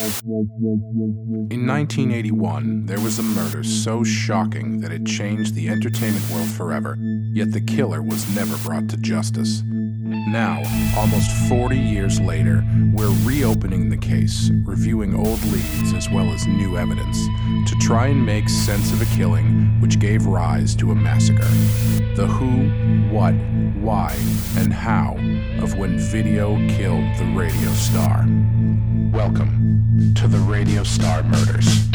In 1981, there was a murder so shocking that it changed the entertainment world forever, yet the killer was never brought to justice. Now, almost 40 years later, we're reopening the case, reviewing old leads as well as new evidence, to try and make sense of a killing which gave rise to a massacre. The who, what, why, and how of when video killed the radio star. Welcome to the Radio Star Murders.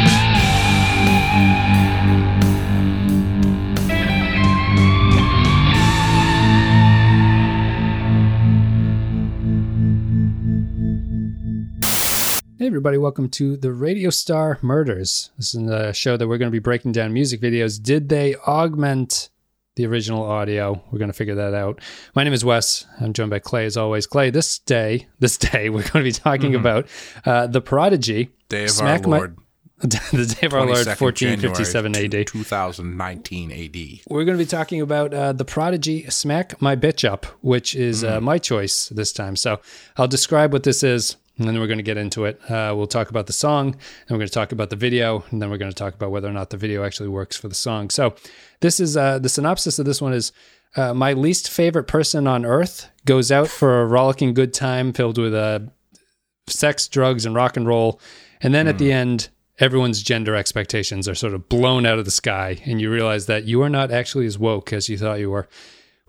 Hey, everybody, welcome to the Radio Star Murders. This is a show that we're going to be breaking down music videos. Did they augment the original audio? We're going to figure that out. My name is Wes. I'm joined by Clay as always. Clay, this day, this day, we're going to be talking about uh, The Prodigy. Day of Smack our My- Lord. the day of our Lord, 1457 January, AD. 2019 AD. We're going to be talking about uh, the Prodigy Smack My Bitch Up, which is uh, my choice this time. So I'll describe what this is, and then we're going to get into it. Uh, we'll talk about the song, and we're going to talk about the video, and then we're going to talk about whether or not the video actually works for the song. So this is uh, the synopsis of this one is. Uh, my least favorite person on earth goes out for a rollicking good time filled with uh, sex, drugs, and rock and roll. And then at the end, everyone's gender expectations are sort of blown out of the sky, and you realize that you are not actually as woke as you thought you were.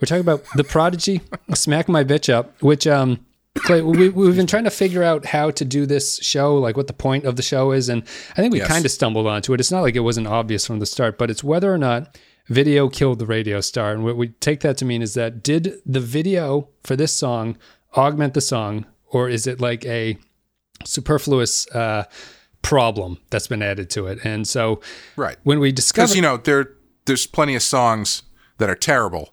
We're talking about the Prodigy, "Smack My Bitch Up," which um, Clay, we, we've been trying to figure out how to do this show, like what the point of the show is, and I think we Yes. kind of stumbled onto it. It's not like it wasn't obvious from the start, but it's whether or not video killed the radio star, and what we take that to mean is that did the video for this song augment the song, or is it like a superfluous uh, problem that's been added to it? And so Right. when we Because, you know, there there's plenty of songs that are terrible,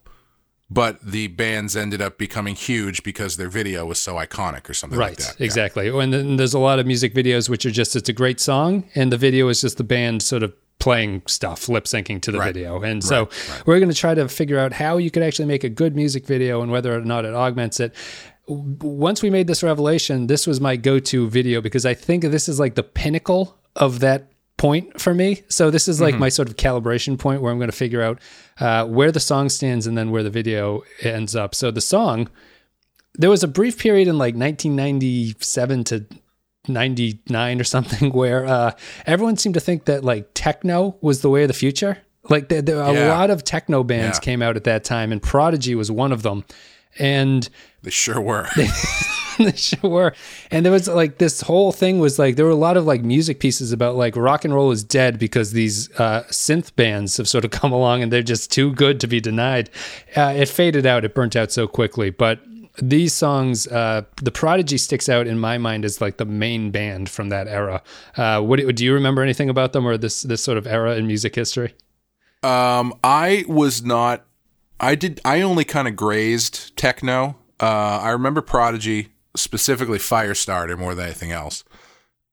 but the bands ended up becoming huge because their video was so iconic or something like right, that. Yeah. exactly. And then there's a lot of music videos which are just it's a great song, and the video is just the band sort of playing stuff, lip syncing to the Right. video. And so we're going to try to figure out how you could actually make a good music video and whether or not it augments it. Once we made this revelation, this was my go-to video because I think this is like the pinnacle of that point for me. So this is like my sort of calibration point where I'm going to figure out uh, where the song stands and then where the video ends up. So the song, there was a brief period in like 1997 to 99 or something where uh, everyone seemed to think that like techno was the way of the future. Like there, there, a Yeah. lot of techno bands Yeah. came out at that time, and Prodigy was one of them. And They sure were. they sure were. And there was like this whole thing was like there were a lot of like music pieces about like rock and roll is dead because these uh, synth bands have sort of come along and they're just too good to be denied. Uh, it faded out. It burnt out so quickly. But these songs, uh, the Prodigy sticks out in my mind as like the main band from that era. Uh, what do you remember anything about them or this this sort of era in music history? Um, I was not. I did. I only kind of grazed techno. Uh, I remember Prodigy, specifically Firestarter, more than anything else.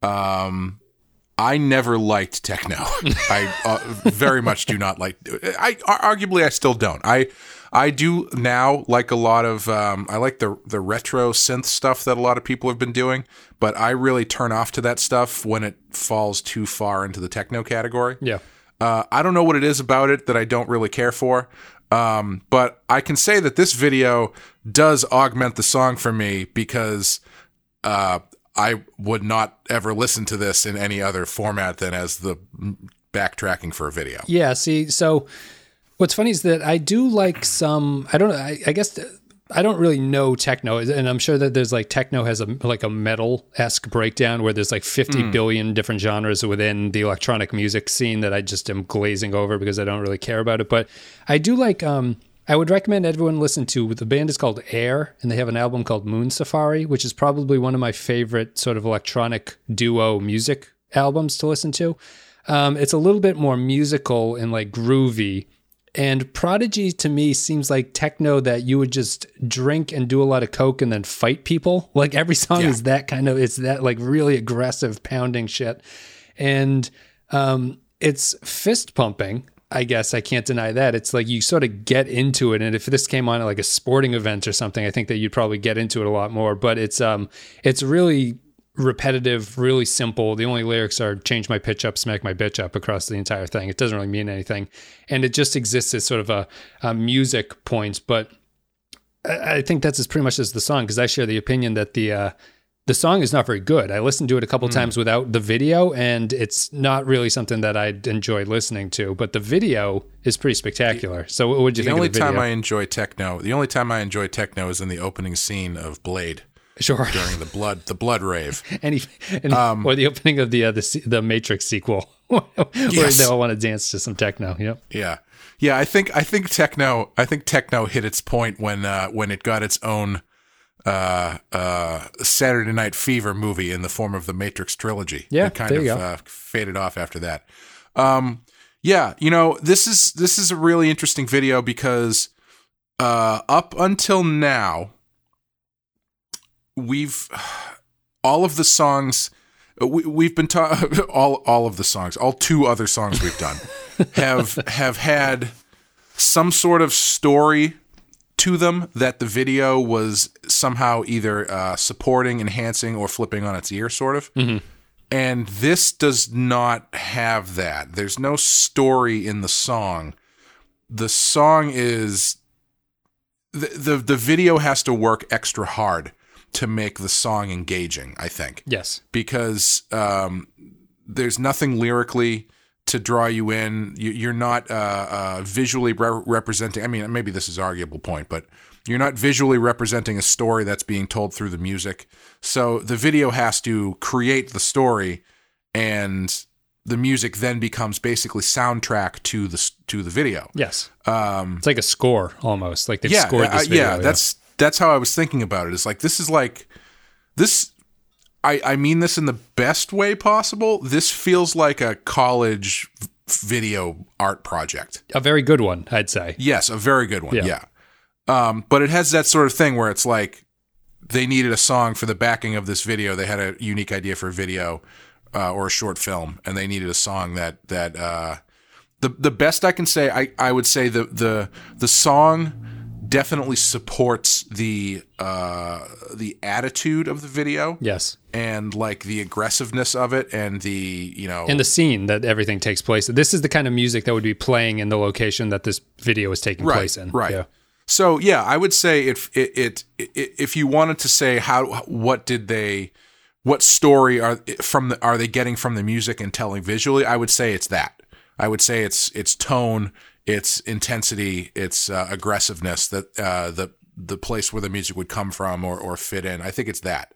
Um, I never liked techno. I uh, very much do not like. I arguably I still don't. I I do now like a lot of. Um, I like the the retro synth stuff that a lot of people have been doing, but I really turn off to that stuff when it falls too far into the techno category. Yeah. Uh, I don't know what it is about it that I don't really care for. Um, but I can say that this video does augment the song for me because uh, I would not ever listen to this in any other format than as the backtracking for a video. Yeah. See, so what's funny is that I do like some. I don't know. I, I guess I don't really know techno, and I'm sure that there's like techno has a like a metal esque breakdown where there's like 50 billion different genres within the electronic music scene that I just am glazing over because I don't really care about it. But I do like. um I would recommend everyone listen to. The band is called Air, and they have an album called Moon Safari, which is probably one of my favorite sort of electronic duo music albums to listen to. Um, it's a little bit more musical and like groovy. And Prodigy to me seems like techno that you would just drink and do a lot of coke and then fight people. Like every song Yeah. is that kind of it's that like really aggressive pounding shit. And um it's fist pumping. I guess I can't deny that. It's like you sort of get into it and if this came on at like a sporting event or something, I think that you'd probably get into it a lot more, but it's um it's really repetitive, really simple. The only lyrics are change my pitch up, smack my bitch up across the entire thing. It doesn't really mean anything. And it just exists as sort of a, a music point. But I, I think that's as pretty much as the song because I share the opinion that the, uh, the song is not very good. I listened to it a couple Hmm. times without the video, and it's not really something that I'd enjoy listening to. But the video is pretty spectacular. So, what would you The think only of the video? time I enjoy techno, the only time I enjoy techno is in the opening scene of Blade sure, during the blood, the blood rave. any, any Um, or the opening of the uh, the the Matrix sequel, where Yes. they all want to dance to some techno. Yep. Yeah, yeah. I think I think techno. I think techno hit its point when uh, when it got its own uh, uh, Saturday Night Fever movie in the form of the Matrix trilogy. Yeah, it kind of. Uh, faded off after that. Um, yeah, you know this is this is a really interesting video because uh, up until now we've all of the songs we, we've been ta- all all of the songs all two other songs we've done have have had some sort of story to them that the video was somehow either uh, supporting enhancing or flipping on its ear sort of. And this does not have that. There's no story in the song. The song is the, the the video has to work extra hard to make the song engaging i think Yes. because um, there's nothing lyrically to draw you in. You, you're not uh, uh, visually re- representing. I mean, maybe this is an arguable point, but you're not visually representing a story that's being told through the music. So the video has to create the story, and the music then becomes basically soundtrack to the to the video. Yes. Um, It's like a score almost. Like they've yeah, scored uh, this video. yeah, that's that's how I was thinking about it. It's like this is like this. I I mean this in the best way possible. This feels like a college video art project. a very good one, I'd say. Yes, a very good one. Yeah. Yeah. Um, but it has that sort of thing where it's like they needed a song for the backing of this video. They had a unique idea for a video uh, or a short film, and they needed a song that that uh, the the best I can say. I I would say the the the song definitely supports the uh, the attitude of the video Yes. and like the aggressiveness of it and the you know And the scene that everything takes place. This is the kind of music that would be playing in the location that this video is taking right, place in. Right. Yeah. So yeah, I would say if it, it, it if you wanted to say how what did they what story are from the are they getting from the music and telling visually, I would say it's that. I would say it's it's tone, its intensity, its uh, aggressiveness that uh, the the place where the music would come from or or fit in. I think it's that.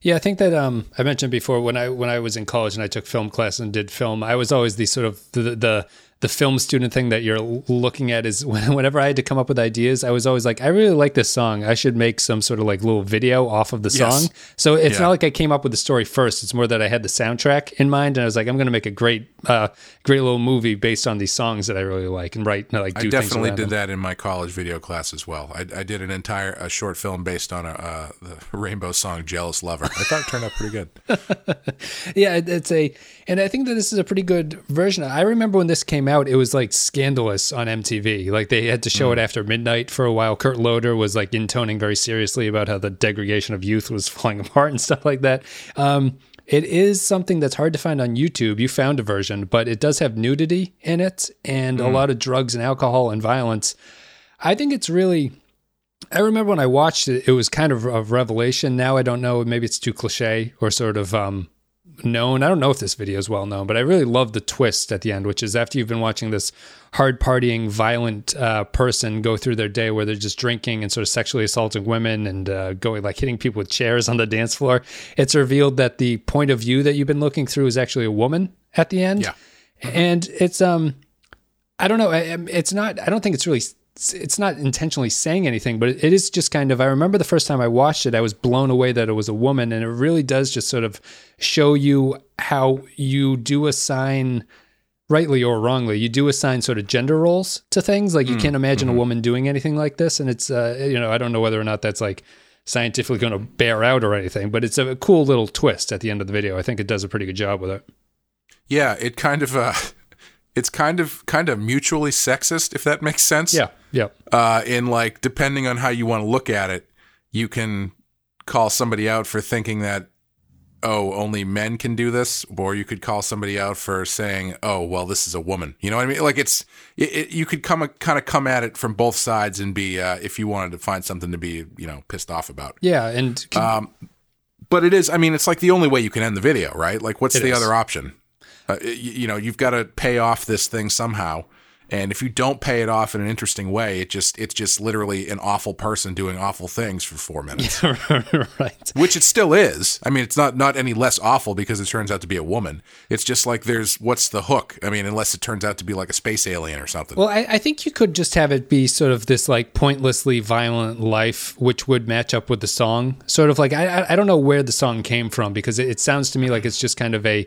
Yeah, I think that um, I mentioned before when I when I was in college and I took film class and did film, I was always the sort of the the, the film student thing that you're looking at is whenever I had to come up with ideas, I was always like, I really like this song. I should make some sort of like little video off of the Yes. song. So it's Yeah. not like I came up with the story first. It's more that I had the soundtrack in mind, and I was like, I'm going to make a great, uh, great little movie based on these songs that I really like and write like do I definitely did them. that in my college video class as well. I, I did an entire a short film based on a uh, the Rainbow song "Jealous Lover." I thought it turned out pretty good. Yeah, it- it's a, and I think that this is a pretty good version. I remember when this came out, it was like scandalous on MTV. Like they had to show it after midnight for a while. Kurt Loder was like intoning very seriously about how the degradation of youth was falling apart and stuff like that. Um, it is something that's hard to find on YouTube. You found a version, but it does have nudity in it and a lot of drugs and alcohol and violence. I think it's really I remember when I watched it, it was kind of a revelation. Now I don't know, maybe it's too cliche or sort of um, known. I don't know if this video is well known, but I really love the twist at the end, which is after you've been watching this hard partying, violent uh, person go through their day where they're just drinking and sort of sexually assaulting women and uh, going like hitting people with chairs on the dance floor. It's revealed that the point of view that you've been looking through is actually a woman at the end. Yeah. And it's um I don't know. It's not. I don't think it's really. It's not intentionally saying anything, but it is just kind of. I remember the first time I watched it, I was blown away that it was a woman, and it really does just sort of show you how you do assign, rightly or wrongly, you do assign sort of gender roles to things. Like you can't imagine a woman doing anything like this, and it's. Uh, you know, I don't know whether or not that's like scientifically going to bear out or anything, but it's a cool little twist at the end of the video. I think it does a pretty good job with it. Yeah, it kind of uh, it's kind of kind of mutually sexist, if that makes sense. Yeah. Yeah. Uh, in like depending on how you want to look at it, you can call somebody out for thinking that oh, only men can do this, or you could call somebody out for saying, oh, well, this is a woman. You know what I mean? Like it's it, it, you could come kind of come at it from both sides and be uh, if you wanted to find something to be you know pissed off about. Yeah, and um, but it is. I mean, it's like the only way you can end the video, right? Like, what's the is. other option? Uh, you, you know, you've got to pay off this thing somehow. And if you don't pay it off in an interesting way, it just it's just literally an awful person doing awful things for four minutes. right. Which it still is. I mean, it's not not any less awful because it turns out to be a woman. It's just like there's what's the hook? I mean, unless it turns out to be like a space alien or something. Well, I, I think you could just have it be sort of this like pointlessly violent life, which would match up with the song. Sort of like I I don't know where the song came from because it, it sounds to me like it's just kind of a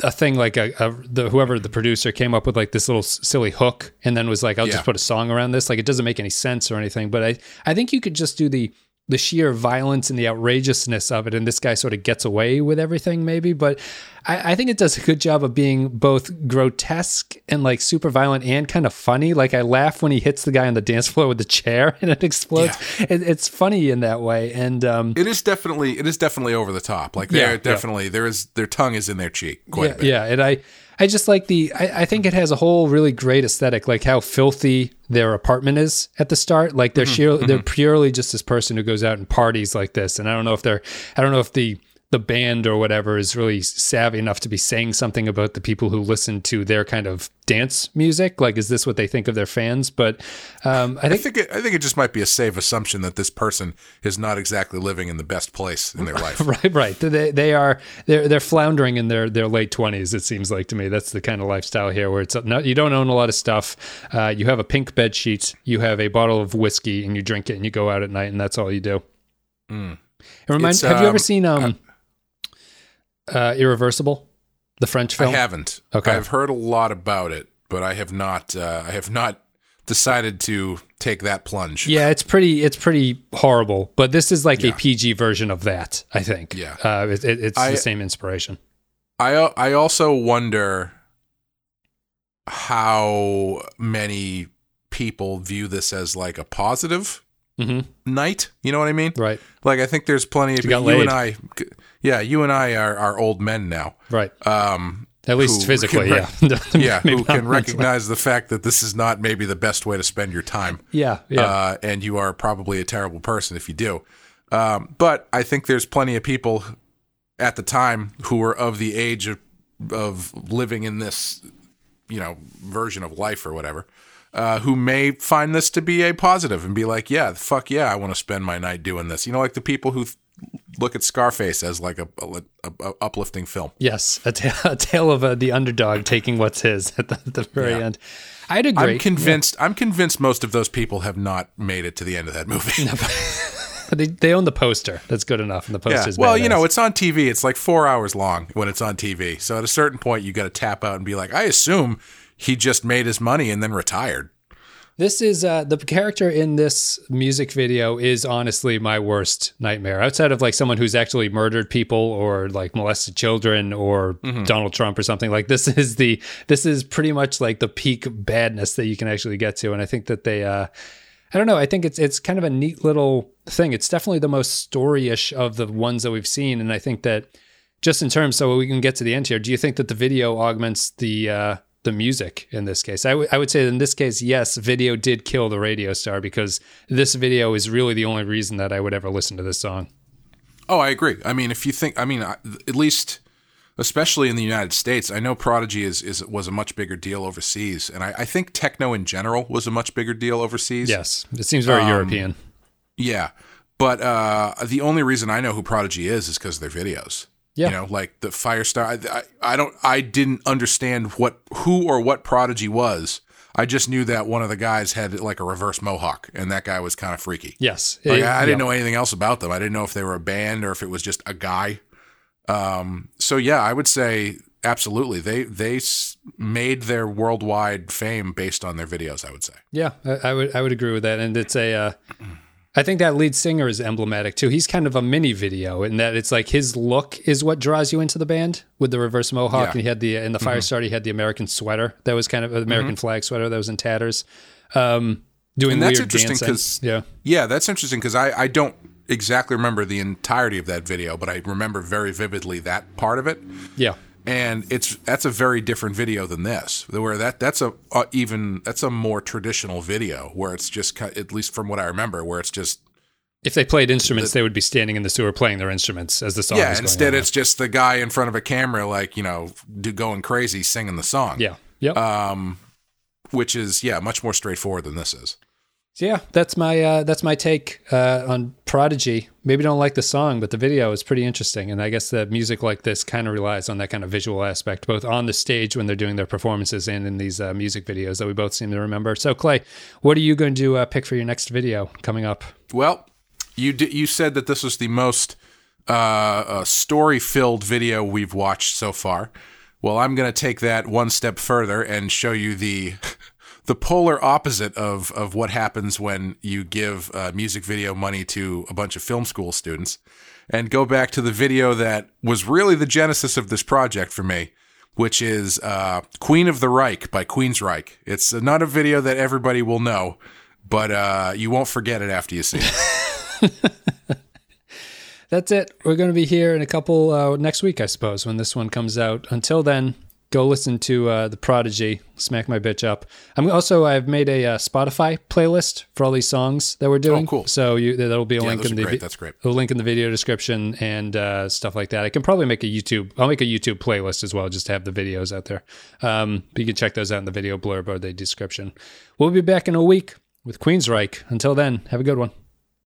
a thing like a, a, the whoever the producer came up with like this little silly hook and then was like I'll yeah. just put a song around this like it doesn't make any sense or anything but I I think you could just do the the sheer violence and the outrageousness of it and this guy sort of gets away with everything maybe but I, I, think it does a good job of being both grotesque and like super violent and kind of funny like i laugh when he hits the guy on the dance floor with the chair and it explodes yeah. it, it's funny in that way and um, it is definitely it is definitely over the top like they're yeah, definitely yeah. there is their tongue is in their cheek quite yeah, yeah and i I just like the. I, I, think it has a whole really great aesthetic, like how filthy their apartment is at the start. Like they're mm-hmm, sheer, mm-hmm. they're purely just this person who goes out and parties like this. And I don't know if they're. I don't know if the the band or whatever is really savvy enough to be saying something about the people who listen to their kind of dance music. Like, is this what they think of their fans? But um, I think I think, it, I think it just might be a safe assumption that this person is not exactly living in the best place in their life. right, right. They they are they're they're floundering in their their late twenties. It seems like to me that's the kind of lifestyle here where it's not you don't own a lot of stuff. Uh, you have a pink bed sheet, you have a bottle of whiskey, and you drink it, and you go out at night, and that's all you do. Mm. It reminds. Have um, you ever um, seen um? Uh, uh, Irreversible, the French film? I haven't. Okay, I've heard a lot about it, but I have not. Uh, I have not decided to take that plunge. Yeah, it's pretty. It's pretty horrible. But this is like yeah. a PG version of that. I think. Yeah, uh, it, it, it's I, the same inspiration. I I also wonder how many people view this as like a positive mm-hmm. night. You know what I mean? Right. Like I think there's plenty of you, you and I yeah, you and I are, are old men now. Right. Um, At least physically, yeah. yeah, who can recognize the fact that this is not maybe the best way to spend your time. Yeah, yeah. Uh, and you are probably a terrible person if you do. Um, but I think there's plenty of people at the time who were of the age of, of living in this, you know, version of life or whatever, uh, who may find this to be a positive and be like, yeah, fuck yeah, I want to spend my night doing this. You know, like the people who look at Scarface as like a, a, a uplifting film. Yes, a tale of uh, the underdog taking what's his at the, at the very yeah. end. I'd agree. I'm convinced. Yeah. I'm convinced most of those people have not made it to the end of that movie. they, they own the poster. That's good enough. And the poster yeah. Well, you know, it's on TV. It's like four hours long when it's on TV. So at a certain point, you got to tap out and be like, I assume he just made his money and then retired. This is uh, the character in this music video is honestly my worst nightmare. Outside of like someone who's actually murdered people or like molested children or mm-hmm. Donald Trump or something like this is the this is pretty much like the peak badness that you can actually get to. And I think that they uh, I don't know. I think it's it's kind of a neat little thing. It's definitely the most storyish of the ones that we've seen, and I think that just in terms, so we can get to the end here. Do you think that the video augments the uh, the music in this case. I, w- I would say in this case, yes, video did kill the radio star because this video is really the only reason that I would ever listen to this song. Oh, I agree. I mean, if you think, I mean, at least, especially in the United States, I know Prodigy is, is was a much bigger deal overseas, and I, I think techno in general was a much bigger deal overseas. Yes, it seems very um, European. Yeah, but uh, the only reason I know who Prodigy is is because of their videos. Yeah. You know, like the Firestar. I, I, I don't. I didn't understand what who or what Prodigy was. I just knew that one of the guys had like a reverse mohawk, and that guy was kind of freaky. Yes, like, it, I, didn't yeah. know anything else about them. I didn't know if they were a band or if it was just a guy. Um, so yeah, I would say absolutely. They they made their worldwide fame based on their videos. I would say. Yeah, I, I would I would agree with that, and it's a. Uh, I think that lead singer is emblematic too. He's kind of a mini video in that it's like his look is what draws you into the band with the reverse mohawk. Yeah. And he had the in the fire mm-hmm. he had the American sweater that was kind of an American mm-hmm. flag sweater that was in tatters. Um, doing and that's interesting because yeah, yeah, that's interesting because I I don't exactly remember the entirety of that video, but I remember very vividly that part of it. Yeah. And it's that's a very different video than this. Where that that's a uh, even that's a more traditional video where it's just at least from what I remember where it's just If they played instruments, they would be standing in the sewer playing their instruments as the song yeah. is going Instead, it's just the guy in front of a camera like you know do, going crazy singing the song. yeah. Yep. Um, which is yeah much more straightforward than this is. So yeah, that's my uh, that's my take uh, on Prodigy. Maybe don't like the song, but the video is pretty interesting, and I guess the music like this kind of relies on that kind of visual aspect, both on the stage when they're doing their performances and in these uh, music videos that we both seem to remember. So Clay, what are you going to uh, pick for your next video coming up? Well, you di- you said that this was the most uh, uh, story filled video we've watched so far. Well, I'm going to take that one step further and show you the the polar opposite of of what happens when you give uh, music video money to a bunch of film school students, and go back to the video that was really the genesis of this project for me. Which is uh, Queen of the Reich by Queensryche. It's not a video that everybody will know, but uh, you won't forget it after you see it. That's it. We're going to be here in a couple uh, next week, I suppose, when this one comes out. Until then, go listen to uh, the Prodigy, "Smack My Bitch Up." I'm also I've made a uh, Spotify playlist for all these songs that we're doing. Oh, cool. So you, that'll be a Yeah, link in the great. That's great. a link in the video description and uh, stuff like that. I can probably make a YouTube. I'll make a YouTube playlist as well, just to have the videos out there. Um, but you can check those out in the video blurb or the description. We'll be back in a week with Queensryche. Until then, have a good one.